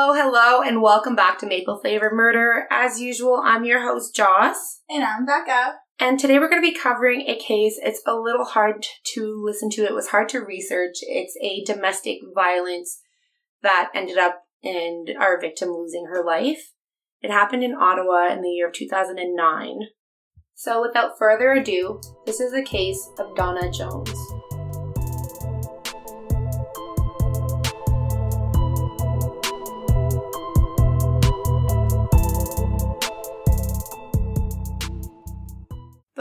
Hello, hello, and welcome back to Maple Flavor Murder. As usual, I'm your host, Joss. And I'm Becca. And today we're going to be covering a case. It's a little hard to listen to. It was hard to research. It's a domestic violence that ended up in our victim losing her life. It happened in Ottawa in the year of 2009. So without further ado, this is the case of Donna Jones.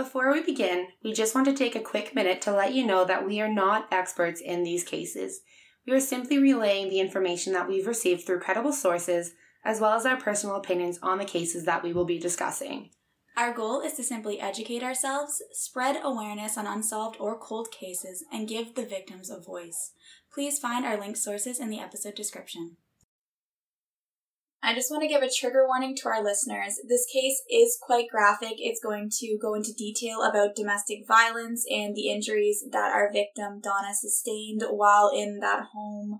Before we begin, we just want to take a quick minute to let you know that we are not experts in these cases. We are simply relaying the information that we've received through credible sources, as well as our personal opinions on the cases that we will be discussing. Our goal is to simply educate ourselves, spread awareness on unsolved or cold cases, and give the victims a voice. Please find our linked sources in the episode description. I just want to give a trigger warning to our listeners. This case is quite graphic. It's going to go into detail about domestic violence and the injuries that our victim, Donna, sustained while in that home.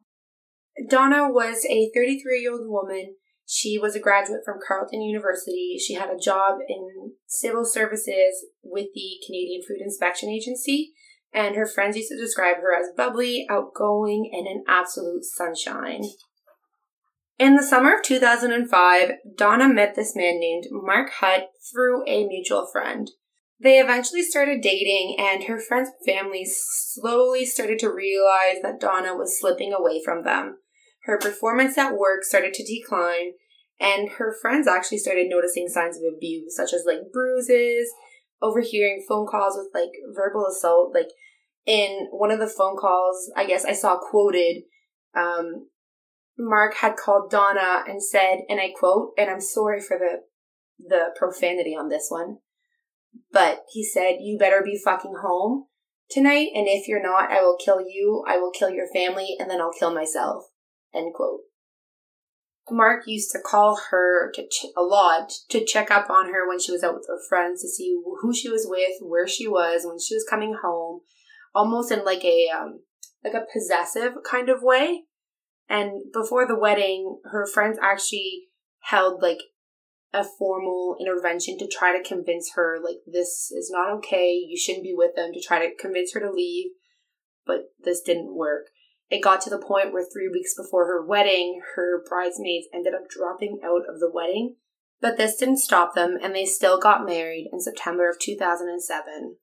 Donna was a 33 year old woman. She was a graduate from Carleton University. She had a job in civil services with the Canadian Food Inspection Agency, and her friends used to describe her as bubbly, outgoing, and an absolute sunshine. In the summer of 2005, Donna met this man named Mark Hutt through a mutual friend. They eventually started dating, and her friends family slowly started to realize that Donna was slipping away from them. Her performance at work started to decline, and her friends actually started noticing signs of abuse, such as like bruises, overhearing phone calls with like verbal assault. Like in one of the phone calls, I guess I saw quoted, um, Mark had called Donna and said, and I quote, and I'm sorry for the the profanity on this one, but he said, "You better be fucking home tonight, and if you're not, I will kill you. I will kill your family, and then I'll kill myself." End quote. Mark used to call her to ch- a lot to check up on her when she was out with her friends to see who she was with, where she was, when she was coming home, almost in like a um, like a possessive kind of way. And before the wedding, her friends actually held like a formal intervention to try to convince her like this is not okay, you shouldn't be with them to try to convince her to leave, but this didn't work. It got to the point where 3 weeks before her wedding, her bridesmaids ended up dropping out of the wedding, but this didn't stop them and they still got married in September of 2007.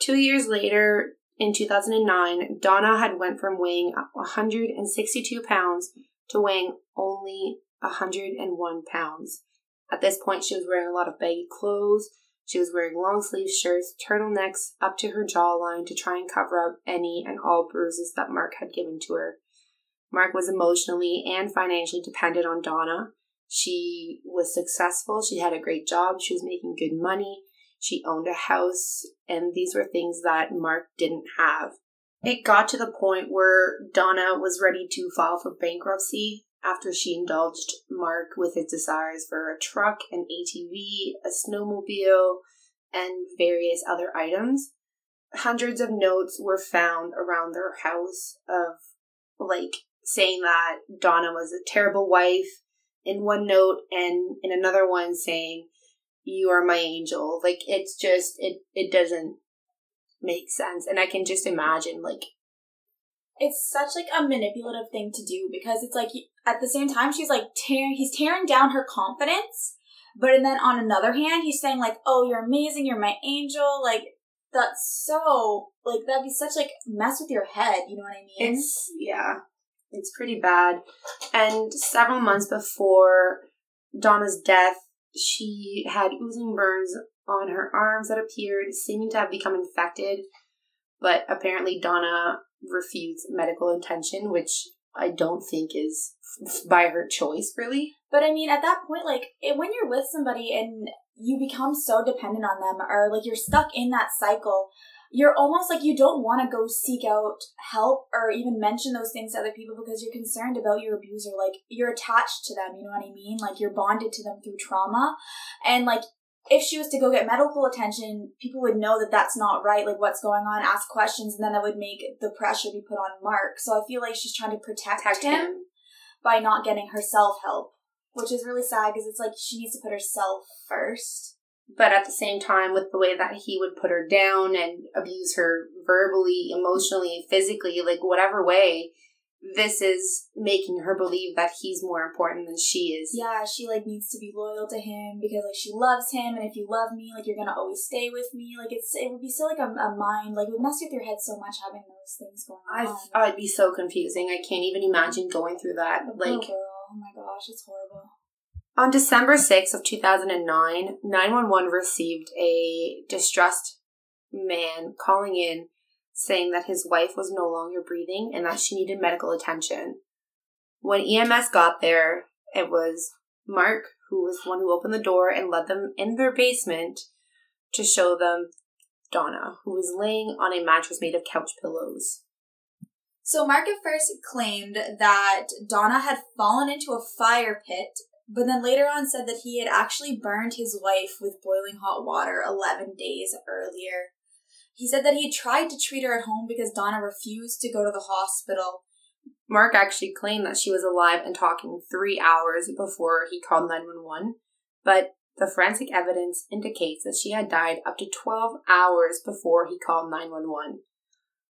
2 years later, in 2009, Donna had went from weighing 162 pounds to weighing only 101 pounds. At this point, she was wearing a lot of baggy clothes. She was wearing long sleeve shirts, turtlenecks up to her jawline to try and cover up any and all bruises that Mark had given to her. Mark was emotionally and financially dependent on Donna. She was successful. She had a great job. She was making good money. She owned a house, and these were things that Mark didn't have. It got to the point where Donna was ready to file for bankruptcy after she indulged Mark with his desires for a truck, an ATV, a snowmobile, and various other items. Hundreds of notes were found around their house of like saying that Donna was a terrible wife in one note and in another one saying you are my angel. Like it's just it it doesn't make sense. And I can just imagine like it's such like a manipulative thing to do because it's like at the same time she's like tearing he's tearing down her confidence but and then on another hand he's saying like oh you're amazing. You're my angel. Like that's so like that'd be such like mess with your head. You know what i mean? It's yeah it's pretty bad. And several months before donna's death she had oozing burns on her arms that appeared, seeming to have become infected. But apparently, Donna refused medical attention, which I don't think is by her choice, really. But I mean, at that point, like, when you're with somebody and you become so dependent on them, or like you're stuck in that cycle, you're almost like you don't want to go seek out help or even mention those things to other people because you're concerned about your abuser. Like you're attached to them, you know what I mean? Like you're bonded to them through trauma. And like if she was to go get medical attention, people would know that that's not right, like what's going on, ask questions, and then that would make the pressure be put on Mark. So I feel like she's trying to protect, protect him. him. by not getting herself help, which is really sad because it's like she needs to put herself first. But at the same time, with the way that he would put her down and abuse her verbally, emotionally, physically, like whatever way, this is making her believe that he's more important than she is. Yeah, she like needs to be loyal to him because like she loves him, and if you love me, like you're gonna always stay with me. Like it's it would be so like a, a mind like it would mess with your head so much having those things going on. I I'd be so confusing. I can't even imagine going through that. Like, oh, girl, oh my gosh, it's horrible. On December 6th of 2009, 911 received a distressed man calling in saying that his wife was no longer breathing and that she needed medical attention. When EMS got there, it was Mark who was the one who opened the door and led them in their basement to show them Donna, who was laying on a mattress made of couch pillows. So Mark at first claimed that Donna had fallen into a fire pit, but then later on said that he had actually burned his wife with boiling hot water 11 days earlier. He said that he tried to treat her at home because Donna refused to go to the hospital. Mark actually claimed that she was alive and talking three hours before he called 911, but the forensic evidence indicates that she had died up to 12 hours before he called 911.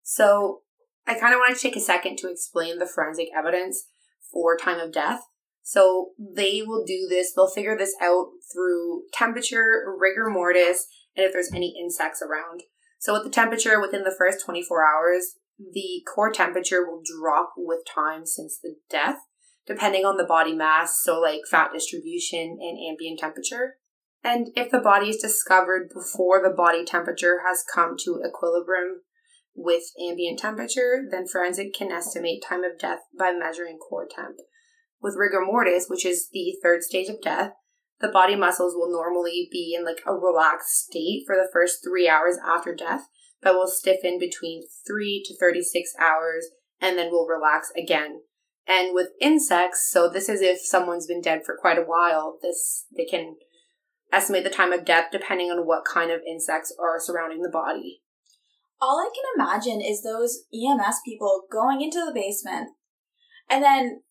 So, I kind of want to take a second to explain the forensic evidence for time of death. So, they will do this, they'll figure this out through temperature, rigor mortis, and if there's any insects around. So with the temperature within the first 24 hours, the core temperature will drop with time since the death, depending on the body mass, so like fat distribution and ambient temperature. And if the body is discovered before the body temperature has come to equilibrium with ambient temperature, then forensic can estimate time of death by measuring core temp. With rigor mortis, which is the third stage of death, the body muscles will normally be in like a relaxed state for the first three hours after death, but will stiffen between three to 36 hours and then will relax again. And with insects, so this is if someone's been dead for quite a while, this they can estimate the time of death depending on what kind of insects are surrounding the body. All I can imagine is those EMS people going into the basement and then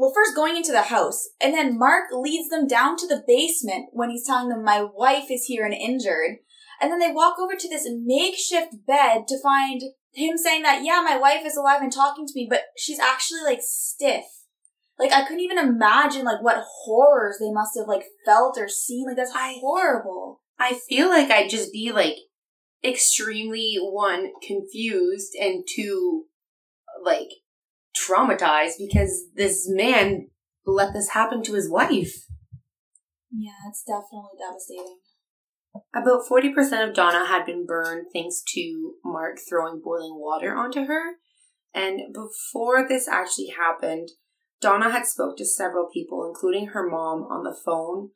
well, first going into the house, and then Mark leads them down to the basement when he's telling them, My wife is here and injured. And then they walk over to this makeshift bed to find him saying that, Yeah, my wife is alive and talking to me, but she's actually like stiff. Like, I couldn't even imagine like what horrors they must have like felt or seen. Like, that's horrible. I feel like I'd just be like extremely one confused and two like traumatized because this man let this happen to his wife. Yeah, it's definitely devastating. About 40% of Donna had been burned thanks to Mark throwing boiling water onto her. And before this actually happened, Donna had spoke to several people, including her mom, on the phone,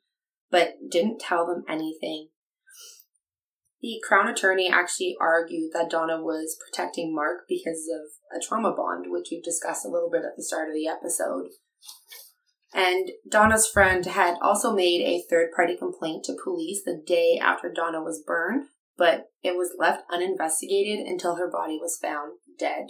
but didn't tell them anything. The Crown Attorney actually argued that Donna was protecting Mark because of a trauma bond, which we've discussed a little bit at the start of the episode. And Donna's friend had also made a third party complaint to police the day after Donna was burned, but it was left uninvestigated until her body was found dead.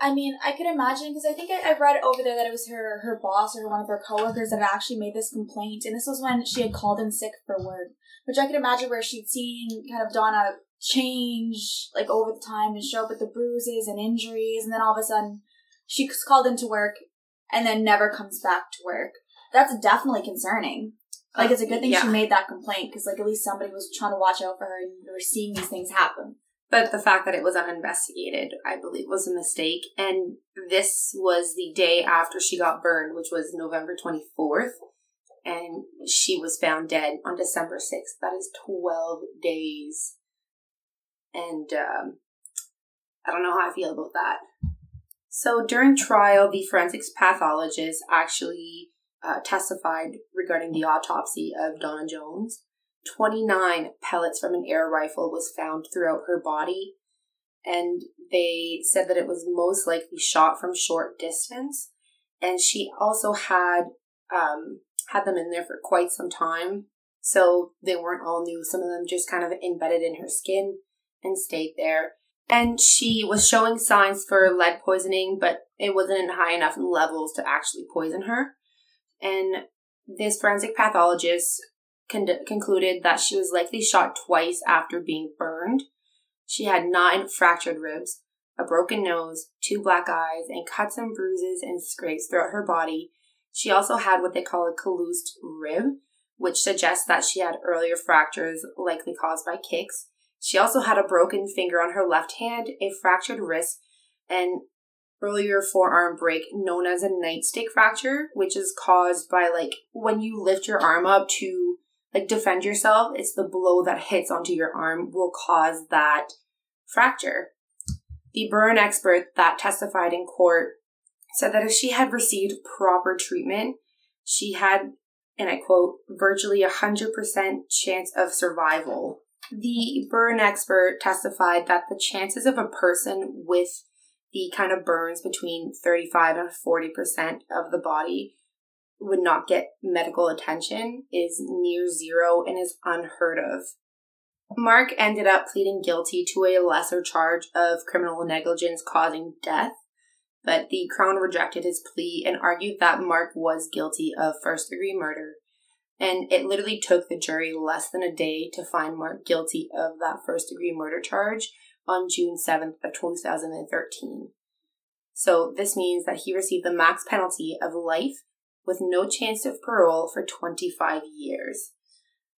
I mean, I could imagine because I think I, I, read over there that it was her her boss or one of her coworkers that actually made this complaint, and this was when she had called in sick for work which I could imagine where she'd seen kind of Donna change like over the time and show up with the bruises and injuries, and then all of a sudden she's called into work and then never comes back to work. That's definitely concerning. Like it's a good thing yeah. she made that complaint because like at least somebody was trying to watch out for her and they were seeing these things happen. But the fact that it was uninvestigated, I believe, was a mistake. And this was the day after she got burned, which was November 24th and she was found dead on December 6th. That is 12 days. And um, I don't know how I feel about that. So during trial, the forensics pathologist actually uh, testified regarding the autopsy of Donna Jones. 29 pellets from an air rifle was found throughout her body, and they said that it was most likely shot from short distance. And she also had um, had them in there for quite some time. So they weren't all new. Some of them just kind of embedded in her skin and stayed there. And she was showing signs for lead poisoning, but it wasn't in high enough levels to actually poison her. And this forensic pathologist con- concluded that she was likely shot twice after being burned. She had nine fractured ribs, a broken nose, two black eyes, and cuts and bruises and scrapes throughout her body. She also had what they call a calloused rib, which suggests that she had earlier fractures likely caused by kicks. She also had a broken finger on her left hand, a fractured wrist, and earlier forearm break known as a nightstick fracture, which is caused by like when you lift your arm up to like defend yourself, it's the blow that hits onto your arm will cause that fracture. The burn expert that testified in court said that if she had received proper treatment, she had, and I quote, virtually a 100% chance of survival. The burn expert testified that the chances of a person with the kind of burns between 35 and 40% of the body would not get medical attention is near zero and is unheard of. Mark ended up pleading guilty to a lesser charge of criminal negligence causing death, but the Crown rejected his plea and argued that Mark was guilty of first degree murder. And it literally took the jury less than a day to find Mark guilty of that first degree murder charge on June 7th of 2013. So this means that he received the max penalty of life with no chance of parole for 25 years.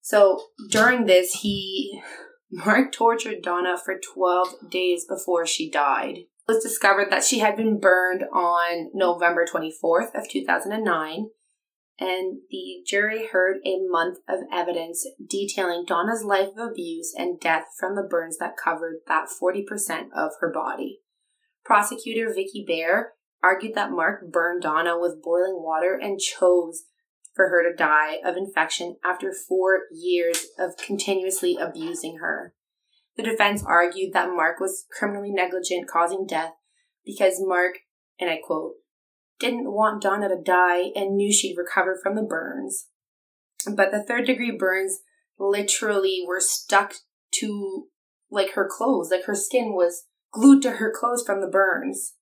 So during this, he Mark tortured Donna for 12 days before she died. Was discovered that she had been burned on November 24th of 2009 and the jury heard a month of evidence detailing Donna's life of abuse and death from the burns that covered that 40% of her body. Prosecutor Vikki Bair argued that Mark burned Donna with boiling water and chose for her to die of infection after four years of continuously abusing her. The defense argued that Mark was criminally negligent, causing death, because Mark, and I quote, didn't want Donna to die and knew she'd recover from the burns. But the third degree burns literally were stuck to like her clothes, like her skin was glued to her clothes from the burns.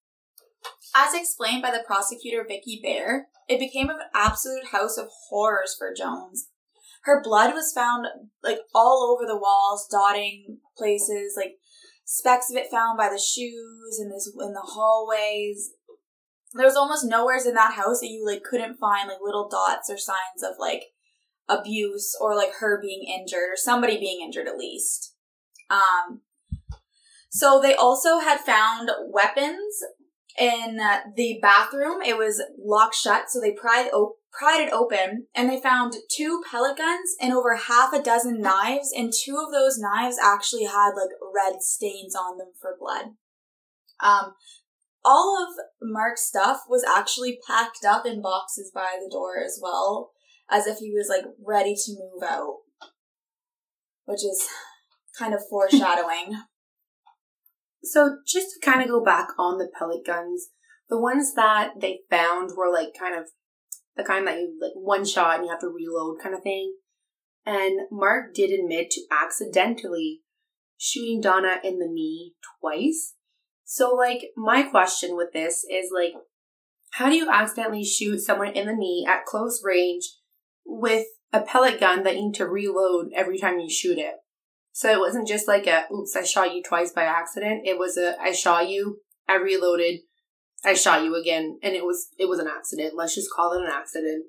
As explained by the prosecutor Vikki Bair, it became an absolute house of horrors for Jones. Her blood was found like all over the walls, dotting places, like specks of it found by the shoes and this in the hallways. There was almost nowheres in that house that you like couldn't find like little dots or signs of like abuse or like her being injured or somebody being injured at least. Um, so they also had found weapons in the bathroom. It was locked shut, so they pried, op- pried it open, and they found two pellet guns and over half a dozen knives, and two of those knives actually had like red stains on them for blood. Um, all of Mark's stuff was actually packed up in boxes by the door as well, as if he was like ready to move out, which is kind of foreshadowing. So just to kind of go back on the pellet guns, the ones that they found were like kind of the kind that you like one shot and you have to reload kind of thing. And Mark did admit to accidentally shooting Donna in the knee twice. So like my question with this is like how do you accidentally shoot someone in the knee at close range with a pellet gun that you need to reload every time you shoot it? So it wasn't just like a oops, I shot you twice by accident. It was a I shot you, I reloaded, I shot you again, and it was it was an accident. Let's just call it an accident.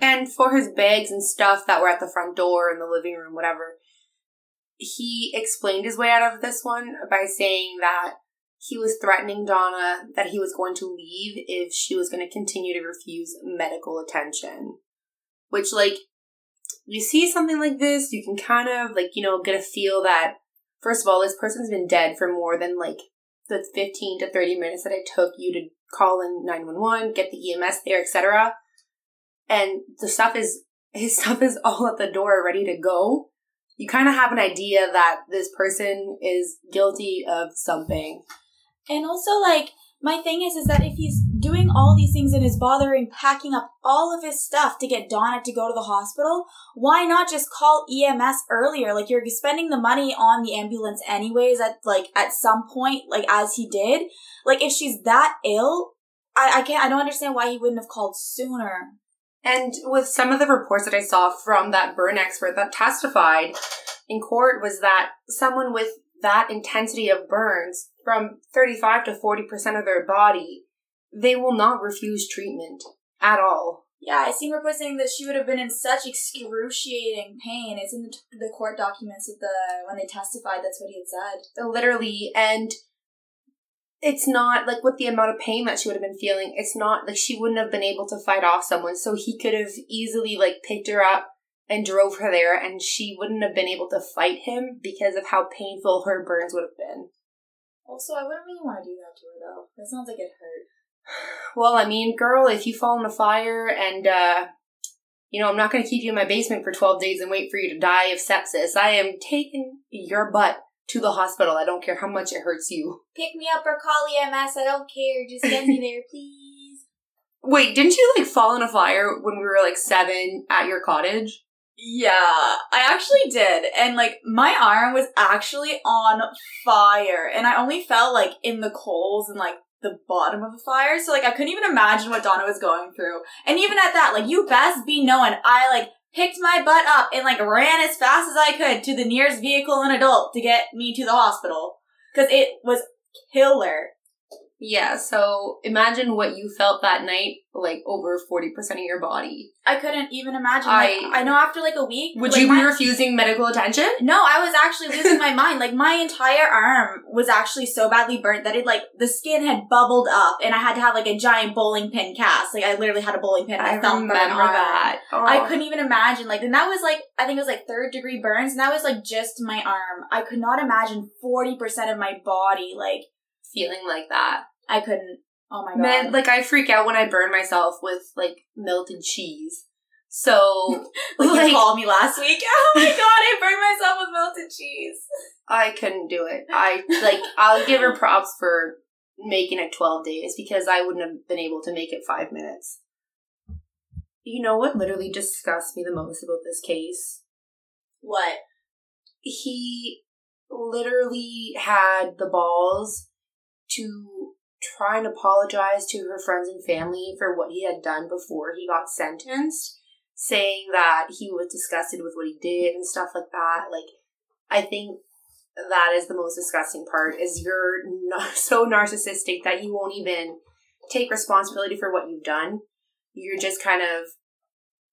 And for his bags and stuff that were at the front door in the living room, whatever, he explained his way out of this one by saying that he was threatening Donna that he was going to leave if she was going to continue to refuse medical attention. Which, like, you see something like this, you can kind of like, you know, get a feel that first of all, this person's been dead for more than like the 15 to 30 minutes that it took you to call in 911, get the EMS there, etc. And the stuff is his stuff is all at the door ready to go. You kind of have an idea that this person is guilty of something. And also like my thing is is that if he's doing all these things and is bothering packing up all of his stuff to get Donna to go to the hospital, why not just call EMS earlier? Like you're spending the money on the ambulance anyways at like at some point, like as he did. Like if she's that ill, I, I can't I don't understand why he wouldn't have called sooner. And with some of the reports that I saw from that burn expert that testified in court was that someone with that intensity of burns from 35 to 40% of their body, they will not refuse treatment at all. Yeah, I seen reports saying that she would have been in such excruciating pain. It's in the, the court documents that the when they testified. That's what he had said. Literally, and it's not like with the amount of pain that she would have been feeling. It's not like she wouldn't have been able to fight off someone. So he could have easily like picked her up and drove her there, and she wouldn't have been able to fight him because of how painful her burns would have been. Also, I wouldn't really want to do that to her though. That sounds like it hurt. Well, I mean, girl, if you fall in a fire and, uh, you know, I'm not going to keep you in my basement for 12 days and wait for you to die of sepsis. I am taking your butt to the hospital. I don't care how much it hurts you. Pick me up or call EMS. I don't care. Just get me there, please. Wait, didn't you, like, fall in a fire when we were, like, seven at your cottage? Yeah, I actually did. And like my arm was actually on fire and I only fell like in the coals and like the bottom of the fire. So like I couldn't even imagine what Donna was going through. And even at that, like you best be knowing I like picked my butt up and like ran as fast as I could to the nearest vehicle and adult to get me to the hospital. Cause it was killer. Yeah, so imagine what you felt that night, like over 40% of your body. I couldn't even imagine. Like, I- I know after like a week. Would like, you be my- refusing medical attention? No, I was actually losing my mind. Like my entire arm was actually so badly burnt that it like the skin had bubbled up, and I had to have like a giant bowling pin cast. Like I literally had a bowling pin. I felt remember that. I Oh. couldn't even imagine. Like, and that was like I think it was like third degree burns, and that was like just my arm. I could not imagine forty percent of my body. Like feeling like that. I couldn't. Oh my god. Man, like I freak out when I burn myself with like melted cheese. So like, like- you called me last week. Oh my god, I burned myself with melted cheese. I couldn't do it. I like I'll give her props for making it 12 days because I wouldn't have been able to make it 5 minutes. You know what literally disgusts me the most about this case? What? He literally had the balls to try and apologize to her friends and family for what he had done before he got sentenced, saying that he was disgusted with what he did and stuff like that. Like, I think that is the most disgusting part is you're so narcissistic that you won't even take responsibility for what you've done. You're just kind of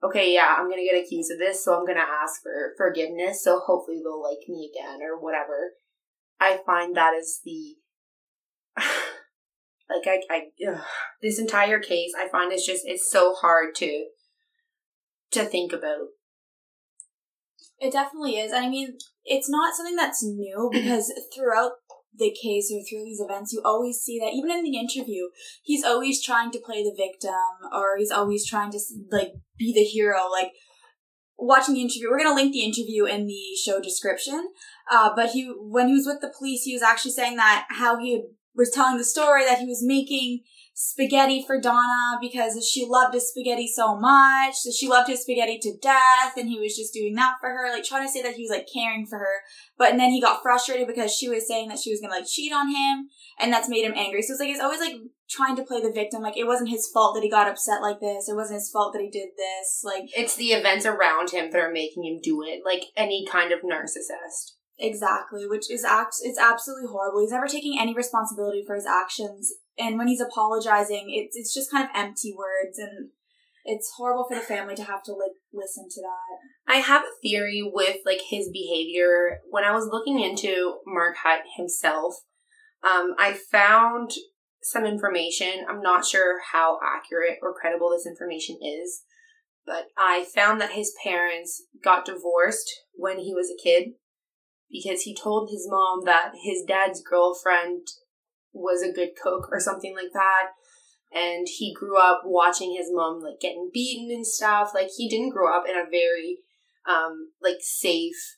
okay, yeah, I'm gonna get accused of this, so I'm gonna ask for forgiveness, so hopefully they'll like me again or whatever. I find that is the like I, I ugh, this entire case I find it's just it's so hard to to think about. It definitely is. And I mean, it's not something that's new because throughout the case or through these events, you always see that even in the interview, he's always trying to play the victim or he's always trying to like be the hero. Like watching the interview, we're going to link the interview in the show description. Uh, but he, when he was with the police, he was actually saying that how he had, was telling the story that he was making spaghetti for Donna because she loved his spaghetti so much. So she loved his spaghetti to death and he was just doing that for her, like trying to say that he was like caring for her. But and then he got frustrated because she was saying that she was gonna like cheat on him and that's made him angry. So it's like he's always like trying to play the victim. Like it wasn't his fault that he got upset like this. It wasn't his fault that he did this. Like It's the events around him that are making him do it, like any kind of narcissist. Exactly, which is act it's absolutely horrible. He's never taking any responsibility for his actions, and when he's apologizing, it's it's just kind of empty words, and it's horrible for the family to have to like listen to that. I have a theory with like his behavior. When I was looking into Mark Hutt himself, um, I found some information. I'm not sure how accurate or credible this information is, but I found that his parents got divorced when he was a kid because he told his mom that his dad's girlfriend was a good cook or something like that and he grew up watching his mom like getting beaten and stuff like he didn't grow up in a very um like safe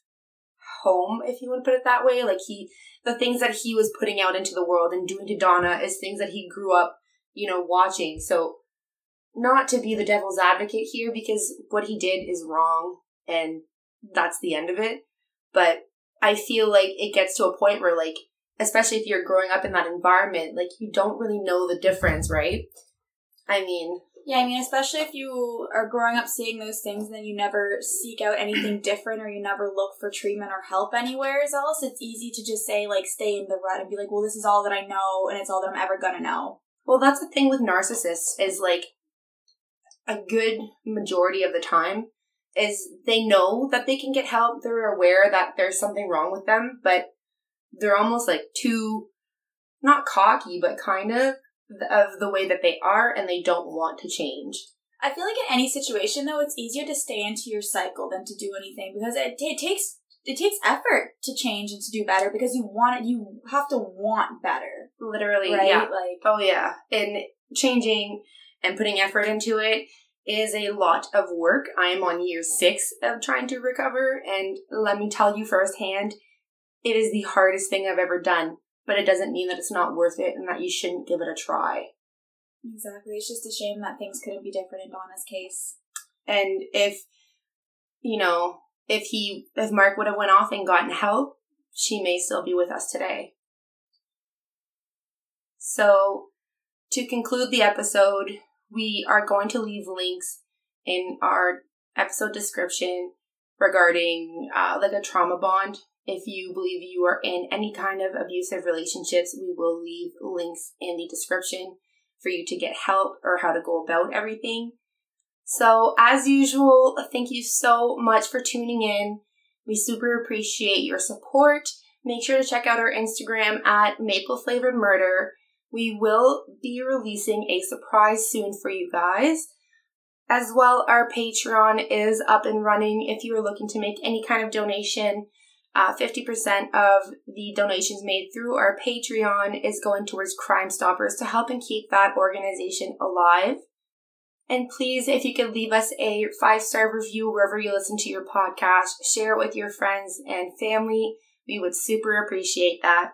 home if you want to put it that way like he the things that he was putting out into the world and doing to donna is things that he grew up you know, watching. So, not to be the devil's advocate here because what he did is wrong and that's the end of it. But I feel like it gets to a point where, like, especially if you're growing up in that environment, like, you don't really know the difference, right? I mean, yeah, I mean, especially if you are growing up seeing those things and then you never seek out anything different or you never look for treatment or help anywhere else, it's easy to just say, like, stay in the rut and be like, well, this is all that I know and it's all that I'm ever gonna know. Well, that's the thing with narcissists is like a good majority of the time is they know that they can get help. They're aware that there's something wrong with them, but they're almost like too not cocky, but kind of of the way that they are and they don't want to change. I feel like in any situation though, it's easier to stay into your cycle than to do anything because it, it takes it takes effort to change and to do better because you want it you have to want better. Literally, right? Yeah. Like oh yeah. And changing and putting effort into it is a lot of work. I am on year six of trying to recover, and let me tell you firsthand, it is the hardest thing I've ever done but it doesn't mean that it's not worth it and that you shouldn't give it a try. Exactly. It's just a shame that things couldn't be different in Donna's case. And if, you know, if he, if Mark would have went off and gotten help, she may still be with us today. So, to conclude the episode, we are going to leave links in our episode description regarding uh, like a trauma bond if you believe you are in any kind of abusive relationships, we will leave links in the description for you to get help or how to go about everything. So, as usual, thank you so much for tuning in. We super appreciate your support. Make sure to check out our Instagram at Maple Flavored Murder. We will be releasing a surprise soon for you guys. As well, our Patreon is up and running if you are looking to make any kind of donation uh, 50% of the donations made through our Patreon is going towards Crime Stoppers to help and keep that organization alive. And please, if you could leave us a five star review wherever you listen to your podcast, share it with your friends and family. We would super appreciate that.